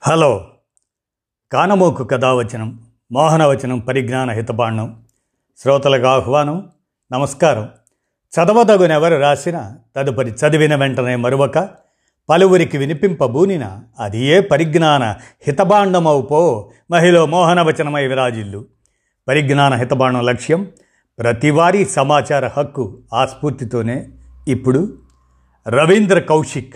Hello. కానమోకు కథావచనం మోహనవచనం పరిజ్ఞాన హితబాండం శ్రోతలకు ఆహ్వానం నమస్కారం. చదవదగునెవరు రాసిన తదుపరి చదివిన వెంటనే మరువక పలువురికి వినిపింపబూనిన అది ఏ పరిజ్ఞాన హితబాండమవు మహిళ మోహనవచనమై విరాజిల్లు. పరిజ్ఞాన హితబాండం లక్ష్యం ప్రతివారీ సమాచార హక్కు ఆస్ఫూర్తితోనే. ఇప్పుడు రవీంద్ర కౌశిక్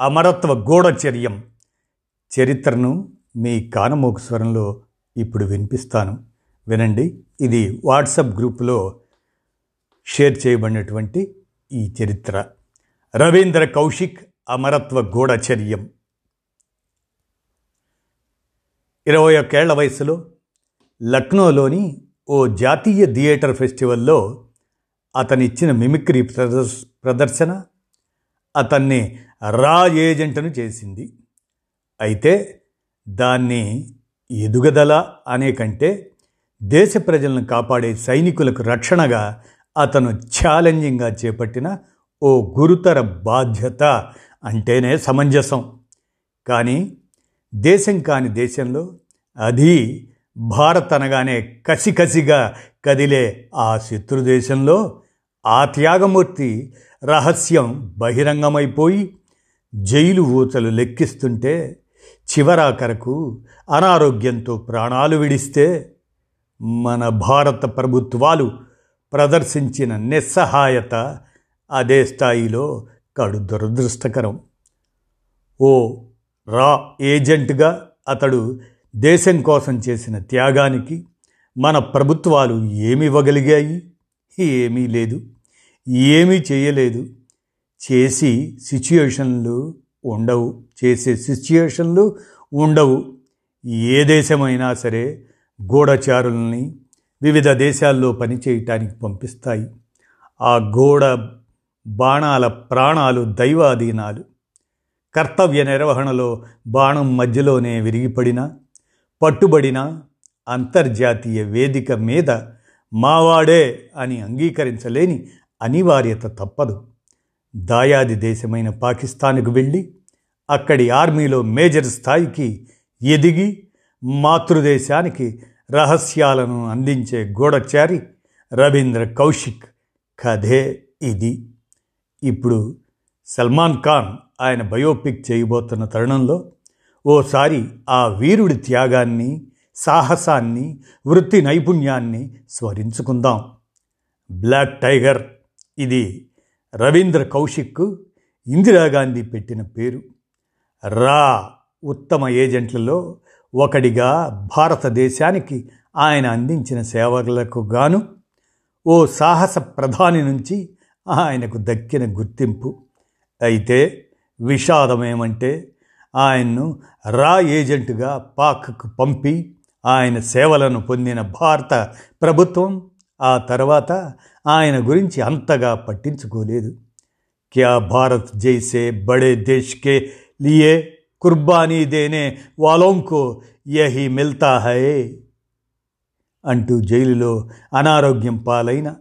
అమరత్వ గూఢచర్యం. చరిత్రను మీ కానమోకు స్వరంలో ఇప్పుడు వినిపిస్తాను. వినండి ఇది వాట్సాప్ గ్రూపులో షేర్ చేయబడినటువంటి ఈ చరిత్ర. రవీంద్ర కౌశిక్ అమరత్వ గూఢచర్యం. ఇరవై ఒక్కేళ్ళ వయసులో లక్నోలోని ఓ జాతీయ థియేటర్ ఫెస్టివల్లో అతనిచ్చిన మిమిక్రీ ప్రదర్శన అతన్ని రా ఏజెంట్ను చేసింది. అయితే దాన్ని ఎదుగదల అనే కంటే దేశ ప్రజలను కాపాడే సైనికులకు రక్షణగా అతను ఛాలెంజింగ్గా చేపట్టిన ఓ గురుతర బాధ్యత అంటేనే సమంజసం. కానీ దేశం కాని దేశంలో అది భారత్ అనగానే కసికసిగా కదిలే ఆ శత్రు దేశంలో ఆ త్యాగమూర్తి రహస్యం బహిరంగమైపోయి జైలు ఊచలు లెక్కిస్తుంటే చివరాఖరకు అనారోగ్యంతో ప్రాణాలు విడిస్తే మన భారత ప్రభుత్వాలు ప్రదర్శించిన నిస్సహాయత అదే స్థాయిలో కడు దురదృష్టకరం. ఓ రా ఏజెంట్గా అతడు దేశం కోసం చేసిన త్యాగానికి మన ప్రభుత్వాలు ఏమి ఇవ్వగలిగాయి ఏమీ లేదు. ఏమీ చేయలేదు. చేసి సిచ్యుయేషన్లు ఉండవు. చేసే సిచ్యుయేషన్లు ఉండవు. ఏ దేశమైనా సరే గూఢచారుల్ని వివిధ దేశాల్లో పనిచేయటానికి పంపిస్తాయి. ఆ గోడ బాణాల ప్రాణాలు దైవాధీనాలు. కర్తవ్య నిర్వహణలో బాణం మధ్యలోనే విరిగిపడిన పట్టుబడిన అంతర్జాతీయ వేదిక మీద మావాడే అని అంగీకరించలేని అనివార్యత తప్పదు. దాయాది దేశమైన పాకిస్తాన్కు వెళ్ళి అక్కడి ఆర్మీలో మేజర్ స్థాయికి ఎదిగి మాతృదేశానికి రహస్యాలను అందించే గూఢచారి రవీంద్ర కౌశిక్. కథే ఇది. ఇప్పుడు సల్మాన్ ఖాన్ ఆయన బయోపిక్ చేయబోతున్న తరుణంలో ఓసారి ఆ వీరుడి త్యాగాన్ని సాహసాన్ని వృత్తి నైపుణ్యాన్ని స్మరించుకుందాం. బ్లాక్ టైగర్ ఇది రవీంద్ర కౌశిక్ ఇందిరాగాంధీ పెట్టిన పేరు. రా ఉత్తమ ఏజెంట్లలో ఒకడిగా భారతదేశానికి ఆయన అందించిన సేవలకు గాను ఓ సాహస ప్రధాని నుంచి ఆయనకు దక్కిన గుర్తింపు. అయితే విషాదమేమంటే ఆయన్ను రా ఏజెంటుగా పాక్కు పంపి ఆయన సేవలను పొందిన భారత ప్రభుత్వం ఆ తర్వాత ఆయన గురించి అంతగా పట్టించుకోలేదు. క్యా భారత్ జైసే బడే దేశ్కే లియే కుర్బానీ దేనే వాలోంకో యహి మిల్తా హయే అంటూ జైలులో అనారోగ్యం పాలైన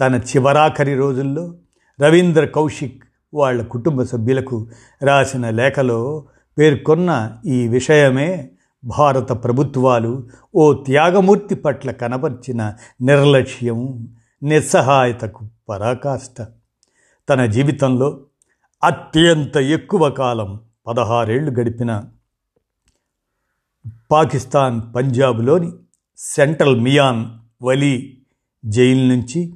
తన చివరాఖరి రోజుల్లో రవీంద్ర కౌశిక్ వాళ్ళ కుటుంబ సభ్యులకు రాసిన లేఖలో పేర్కొన్న ఈ విషయమే భారత ప్రభుత్వాలు ఓ త్యాగమూర్తి పట్ల కనపరిచిన నిర్లక్ష్యం నిస్సహాయతకు పరాకాష్ట. తన జీవితంలో అత్యంత ఎక్కువ కాలం పదహారేళ్ళు గడిపిన పాకిస్తాన్ పంజాబ్లోని సెంట్రల్ మియాన్ వలీ జైలు నుంచి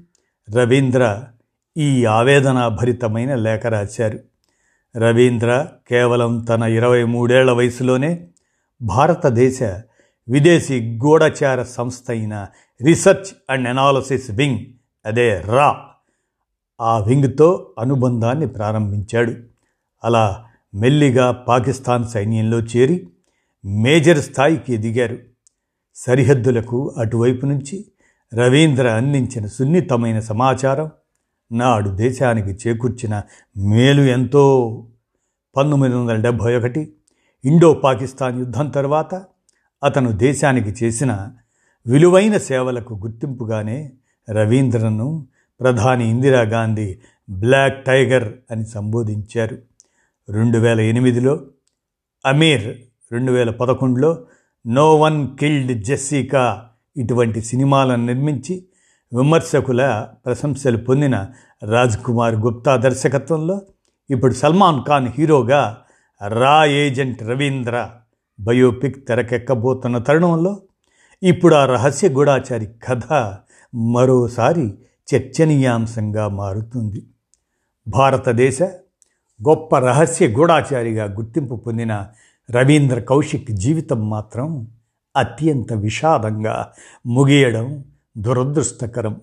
రవీంద్ర ఈ ఆవేదనాభరితమైన లేఖ రాశారు. రవీంద్ర కేవలం తన ఇరవై మూడేళ్ళ వయసులోనే భారతదేశ విదేశీ గూఢచార సంస్థ అయిన రీసెర్చ్ అండ్ అనాలసిస్ వింగ్ అదే రా ఆ వింగ్తో అనుబంధాన్ని ప్రారంభించాడు. అలా మెల్లిగా పాకిస్తాన్ సైన్యంలో చేరి మేజర్ స్థాయికి ఎదిగారు. సరిహద్దులకు అటువైపు నుంచి రవీంద్ర అందించిన సున్నితమైన సమాచారం నాడు దేశానికి చేకూర్చిన మేలు ఎంతో. పంతొమ్మిది వందల డెబ్భై ఒకటి ఇండో పాకిస్తాన్ యుద్ధం తర్వాత అతను దేశానికి చేసిన విలువైన సేవలకు గుర్తింపుగానే రవీంద్రను ప్రధాని ఇందిరాగాంధీ బ్లాక్ టైగర్ అని సంబోధించారు. రెండు వేల ఎనిమిదిలో అమీర్ రెండు వేల పదకొండులో నో వన్ కిల్డ్ జెస్సికా ఇటువంటి సినిమాలను నిర్మించి విమర్శకుల ప్రశంసలు పొందిన రాజ్ కుమార్ గుప్తా దర్శకత్వంలో ఇప్పుడు సల్మాన్ ఖాన్ హీరోగా రా ఏజెంట్ రవీంద్ర బయోపిక్ తెరకెక్కబోతున్న తరుణంలో ఇప్పుడు ఆ రహస్య గూఢాచారి కథ మరోసారి చర్చనీయాంశంగా మారుతుంది. భారతదేశ గొప్ప రహస్య గూఢాచారిగా గుర్తింపు పొందిన రవీంద్ర కౌశిక్ జీవితం మాత్రం అత్యంత విషాదంగా ముగియడం దురదృష్టకరం.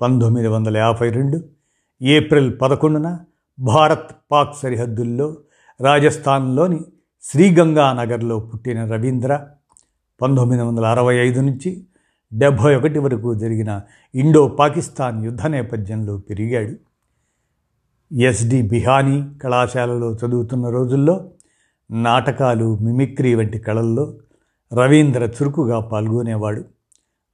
పంతొమ్మిది వందల యాభై రెండు ఏప్రిల్ పదకొండున భారత్ పాక్ సరిహద్దుల్లో రాజస్థాన్లోని శ్రీగంగానగర్లో పుట్టిన రవీంద్ర పంతొమ్మిది వందల అరవై ఐదు నుంచి డెబ్భై ఒకటి వరకు జరిగిన ఇండో పాకిస్తాన్ యుద్ధ నేపథ్యంలో పెరిగాడు. ఎస్డి బిహానీ కళాశాలలో చదువుతున్న రోజుల్లో నాటకాలు మిమిక్రీ వంటి కళల్లో రవీంద్ర చురుకుగా పాల్గొనేవాడు.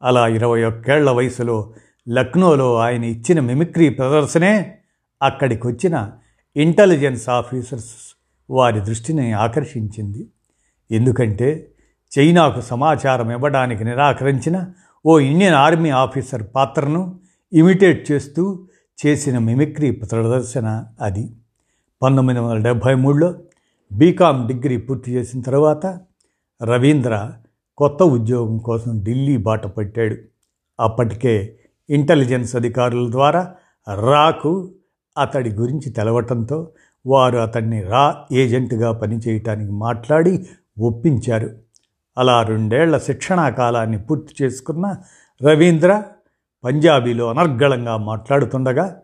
అలా ఇరవై ఒక్కేళ్ళ వయసులో లక్నోలో ఆయన ఇచ్చిన మిమిక్రీ ప్రదర్శనే అక్కడికి వచ్చిన ఇంటెలిజెన్స్ ఆఫీసర్స్ వారి దృష్టిని ఆకర్షించింది. ఎందుకంటే చైనాకు సమాచారం ఇవ్వడానికి నిరాకరించిన ఓ ఇండియన్ ఆర్మీ ఆఫీసర్ పాత్రను ఇమిటేట్ చేస్తూ చేసిన మిమిక్రీ ప్రదర్శన అది. పంతొమ్మిది వందల డెబ్భై మూడులో బీకామ్ డిగ్రీ పూర్తి చేసిన తర్వాత రవీంద్ర కొత్త ఉద్యోగం కోసం ఢిల్లీ బాట పట్టాడు. అప్పటికే ఇంటెలిజెన్స్ అధికారుల ద్వారా రాకు అతడి గురించి తెలవటంతో వారు అతన్ని రా ఏజెంట్గా పనిచేయటానికి మాట్లాడి ఒప్పించారు. అలా రెండేళ్ళ శిక్షణా కాలాన్ని పూర్తి చేసుకున్న రవీంద్ర పంజాబీలో అనర్గళంగా మాట్లాడుతుండగా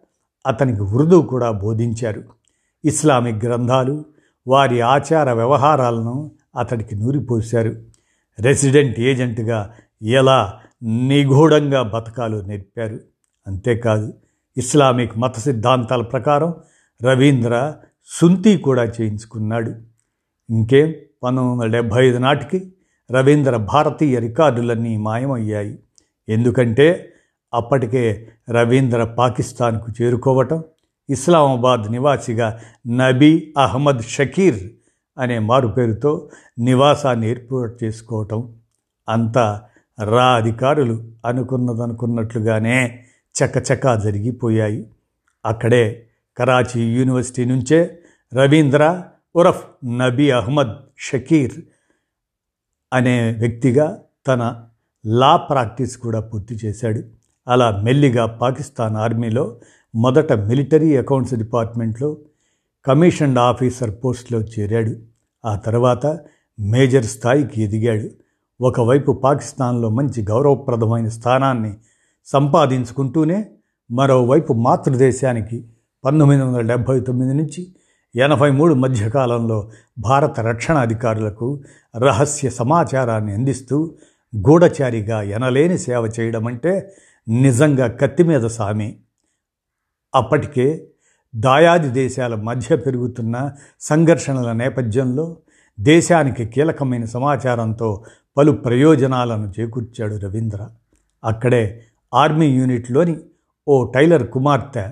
అతనికి ఉర్దూ కూడా బోధించారు. ఇస్లామిక్ గ్రంథాలు వారి ఆచార వ్యవహారాలను అతడికి నూరిపోశారు. రెసిడెంట్ ఏజెంట్గా ఎలా నిగూఢంగా బతకాలో నేర్పారు. అంతేకాదు ఇస్లామిక్ మత సిద్ధాంతాల ప్రకారం రవీంద్ర సుంతి కూడా చేయించుకున్నాడు. ఇంకేం? పంతొమ్మిది వందల డెబ్భై ఐదు నాటికి రవీంద్ర భారతీయ రికార్డులన్నీ మాయమయ్యాయి. ఎందుకంటే అప్పటికే రవీంద్ర పాకిస్తాన్కు చేరుకోవటం ఇస్లామాబాద్ నివాసిగా నబీ అహ్మద్ షకీర్ అనే మారు పేరుతో నివాసాన్ని ఏర్పాటు చేసుకోవటం అంతా రా అధికారులు అనుకున్నదనుకున్నట్లుగానే చకచకా జరిగిపోయాయి. అక్కడే కరాచీ యూనివర్సిటీ నుంచే రవీంద్ర ఉరఫ్ నబీ అహ్మద్ షకీర్ అనే వ్యక్తిగా తన లా ప్రాక్టీస్ కూడా పూర్తి చేశాడు. అలా మెల్లిగా పాకిస్తాన్ ఆర్మీలో మొదట మిలిటరీ అకౌంట్స్ డిపార్ట్మెంట్లో కమిషన్డ్ ఆఫీసర్ పోస్ట్లో చేరాడు. ఆ తర్వాత మేజర్ స్థాయికి ఎదిగాడు. ఒకవైపు పాకిస్తాన్లో మంచి గౌరవప్రదమైన స్థానాన్ని సంపాదించుకుంటూనే మరోవైపు మాతృదేశానికి పంతొమ్మిది వందల డెబ్భై తొమ్మిది నుంచి ఎనభై మూడు మధ్యకాలంలో భారత రక్షణ అధికారులకు రహస్య సమాచారాన్ని అందిస్తూ గూఢచారిగా ఎనలేని సేవ చేయడం అంటే నిజంగా కత్తి మీద సామి. అప్పటికే దాయాది దేశాల మధ్య పెరుగుతున్న సంఘర్షణల నేపథ్యంలో దేశానికి కీలకమైన సమాచారంతో పలు ప్రయోజనాలను చేకూర్చాడు రవీంద్ర. అక్కడే ఆర్మీ యూనిట్లోని ఓ టైలర్ కుమార్తె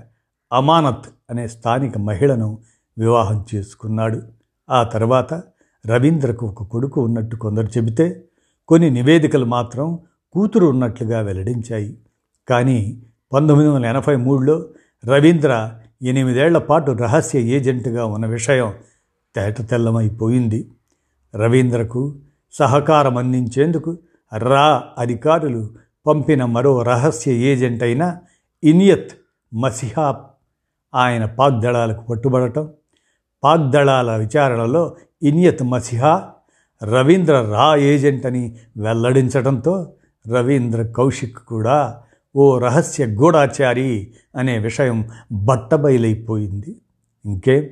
అమానత్ అనే స్థానిక మహిళను వివాహం చేసుకున్నాడు. ఆ తర్వాత రవీంద్రకు ఒక కొడుకు ఉన్నట్టు కొందరు చెబితే కొన్ని నివేదికలు మాత్రం కూతురు ఉన్నట్లుగా వెల్లడించాయి. కానీ పంతొమ్మిది వందల ఎనభై మూడులో రవీంద్ర ఎనిమిదేళ్ళ పాటు రహస్య ఏజెంట్గా ఉన్న విషయం తేట తెల్లమైపోయింది. రవీంద్రకు సహకారం అందించేందుకు రా అధికారులు పంపిన మరో రహస్య ఏజెంట్ అయిన ఇనియత్ మసిహా ఆయన పాక్ దళాలకు పట్టుబడటం పాక్ దళాల విచారణలో ఇనియత్ మసిహా రవీంద్ర రా ఏజెంట్ అని వెల్లడించడంతో రవీంద్ర కౌశిక్ కూడా ఓ రహస్య గూఢాచారి అనే విషయం బట్టబయలైపోయింది. ఇంకేం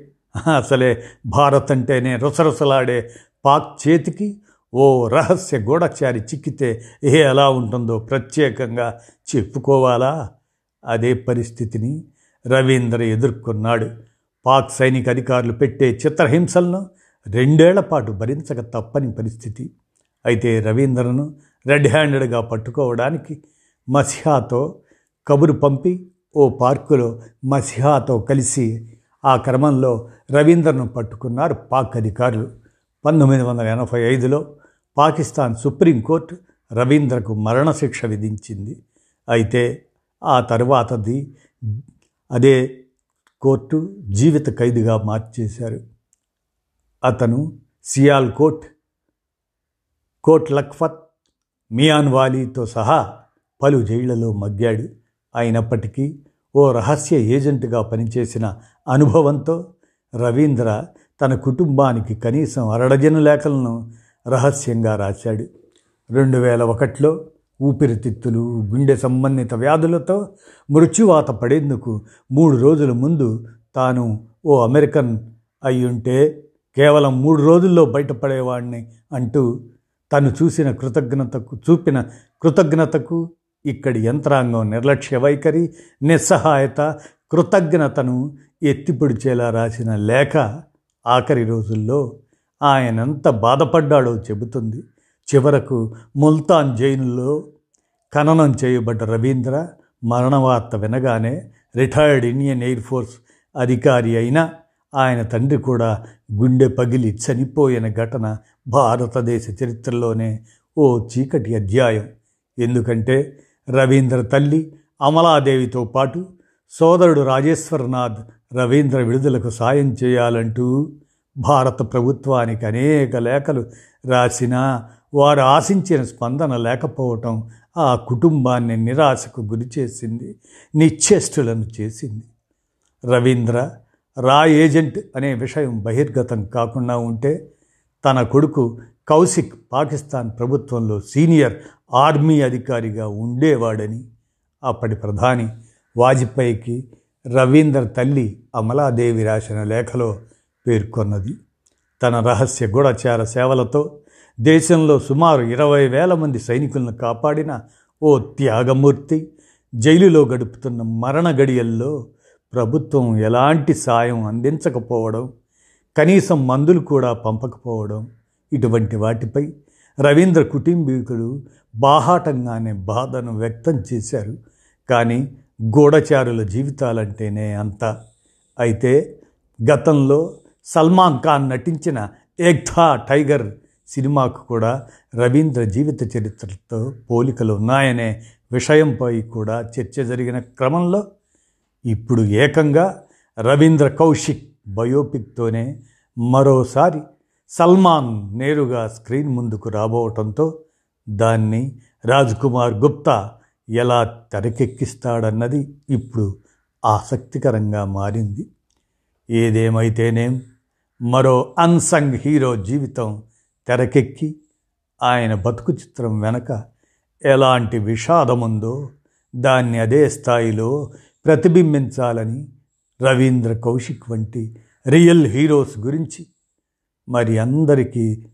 అసలే భారత్ అంటేనే రుసరుసలాడే పాక్ చేతికి ఓ రహస్య గూఢచారి చిక్కితే ఏ ఎలా ఉంటుందో ప్రత్యేకంగా చెప్పుకోవాలా? అదే పరిస్థితిని రవీంద్ర ఎదుర్కొన్నాడు. పాక్ సైనిక అధికారులు పెట్టే చిత్రహింసలను రెండేళ్ళ పాటు భరించక తప్పని పరిస్థితి. అయితే రవీంద్రను రెడ్ హ్యాండెడ్గా పట్టుకోవడానికి మసిహాతో కబురు పంపి ఓ పార్కులో మసిహాతో కలిసి ఆ క్రమంలో రవీంద్రను పట్టుకున్నారు పాక్ అధికారులు. పంతొమ్మిది వందల ఎనభై ఐదులో పాకిస్తాన్ సుప్రీంకోర్టు రవీంద్రకు మరణశిక్ష విధించింది. అయితే ఆ తర్వాతది అదే కోర్టు జీవిత ఖైదుగా మార్చేశారు. అతను సియాల్ కోట్ కోట్ లఖ్ఫత్ మియాన్ వాలీతో సహా పలు జైళ్ళలో మగ్గాడు. అయినప్పటికీ ఓ రహస్య ఏజెంట్గా పనిచేసిన అనుభవంతో రవీంద్ర తన కుటుంబానికి కనీసం అరడజను లేఖలను రహస్యంగా రాశాడు. రెండు వేల ఒకటిలో ఊపిరితిత్తులు గుండె సంబంధిత వ్యాధులతో మృత్యువాత పడేందుకు మూడు రోజుల ముందు తాను ఓ అమెరికన్ అయ్యుంటే కేవలం మూడు రోజుల్లో బయటపడేవాడిని అంటూ తను చూసిన కృతజ్ఞతకు చూపిన కృతజ్ఞతకు ఇక్కడి యంత్రాంగం నిర్లక్ష్య వైఖరి నిస్సహాయత కృతజ్ఞతను ఎత్తిపొడిచేలా రాసిన లేఖ ఆఖరి రోజుల్లో ఆయనంత బాధపడ్డాడో చెబుతుంది. చివరకు ముల్తాన్ జైలులో ఖననం చేయబడ్డ రవీంద్ర మరణవార్త వినగానే రిటైర్డ్ ఇండియన్ ఎయిర్ ఫోర్స్ అధికారి అయిన ఆయన తండ్రి కూడా గుండె పగిలి చనిపోయిన ఘటన భారతదేశ చరిత్రలోనే ఓ చీకటి అధ్యాయం. ఎందుకంటే రవీంద్ర తల్లి అమలాదేవితో పాటు సోదరుడు రాజేశ్వరనాథ్ రవీంద్ర విడుదలకు సాయం చేయాలంటూ భారత ప్రభుత్వానికి అనేక లేఖలు రాసినా వారు ఆశించిన స్పందన లేకపోవటం ఆ కుటుంబాన్ని నిరాశకు గురి చేసింది నిశ్చేష్టులను చేసింది. రవీంద్ర రా ఏజెంట్ అనే విషయం బహిర్గతం కాకుండా ఉంటే తన కొడుకు కౌశిక్ పాకిస్తాన్ ప్రభుత్వంలో సీనియర్ ఆర్మీ అధికారిగా ఉండేవాడని అప్పటి ప్రధాని వాజ్పేయికి రవీంద్ర తల్లి అమలాదేవి రాసిన లేఖలో పేర్కొన్నది. తన రహస్య గూఢచార సేవలతో దేశంలో సుమారు ఇరవై వేల మంది సైనికులను కాపాడిన ఓ త్యాగమూర్తి జైలులో గడుపుతున్న మరణ గడియల్లో ప్రభుత్వం ఎలాంటి సాయం అందించకపోవడం కనీసం మందులు కూడా పంపకపోవడం ఇటువంటి వాటిపై రవీంద్ర కుటుంబీకులు బాహాటంగానే బాధను వ్యక్తం చేశారు. కానీ గూఢచారుల జీవితాలంటేనే అంత. అయితే గతంలో సల్మాన్ ఖాన్ నటించిన ఏక్థా టైగర్ సినిమాకు కూడా రవీంద్ర జీవిత చరిత్రతో పోలికలు ఉన్నాయనే విషయంపై కూడా చర్చ జరిగిన క్రమంలో ఇప్పుడు ఏకంగా రవీంద్ర కౌశిక్ బయోపిక్తోనే మరోసారి సల్మాన్ నేరుగా స్క్రీన్ ముందుకు రాబోవటంతో దాన్ని రాజ్ కుమార్ గుప్తా ఎలా తెరకెక్కిస్తాడన్నది ఇప్పుడు ఆసక్తికరంగా మారింది. ఏదేమైతేనేం మరో అన్సంగ్ హీరో జీవితం తెరకెక్కి ఆయన బతుకు చిత్రం వెనక ఎలాంటి విషాదముందో దాన్ని అదే స్థాయిలో ప్రతిబింబించాలని రవీంద్ర కౌశిక్ వంటి రియల్ హీరోస్ గురించి మరి అందరికీ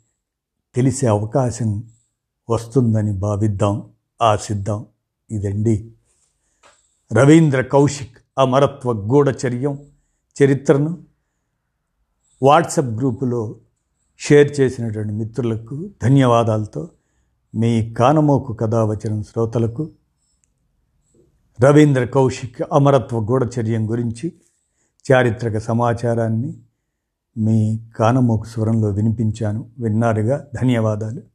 తెలిసే అవకాశం వస్తుందని భావిద్దాం ఆశిద్దాం. ఇదండి రవీంద్ర కౌశిక్ అమరత్వ గూఢచర్యం చరిత్రను వాట్సప్ గ్రూపులో షేర్ చేసినటువంటి మిత్రులకు ధన్యవాదాలతో మీ కానమోకు కథావచనం శ్రోతలకు రవీంద్ర కౌశిక్ అమరత్వ గూఢచర్యం గురించి చారిత్రక సమాచారాన్ని మీ కానమోకు స్వరంలో వినిపించాను. విన్నారుగా? ధన్యవాదాలు.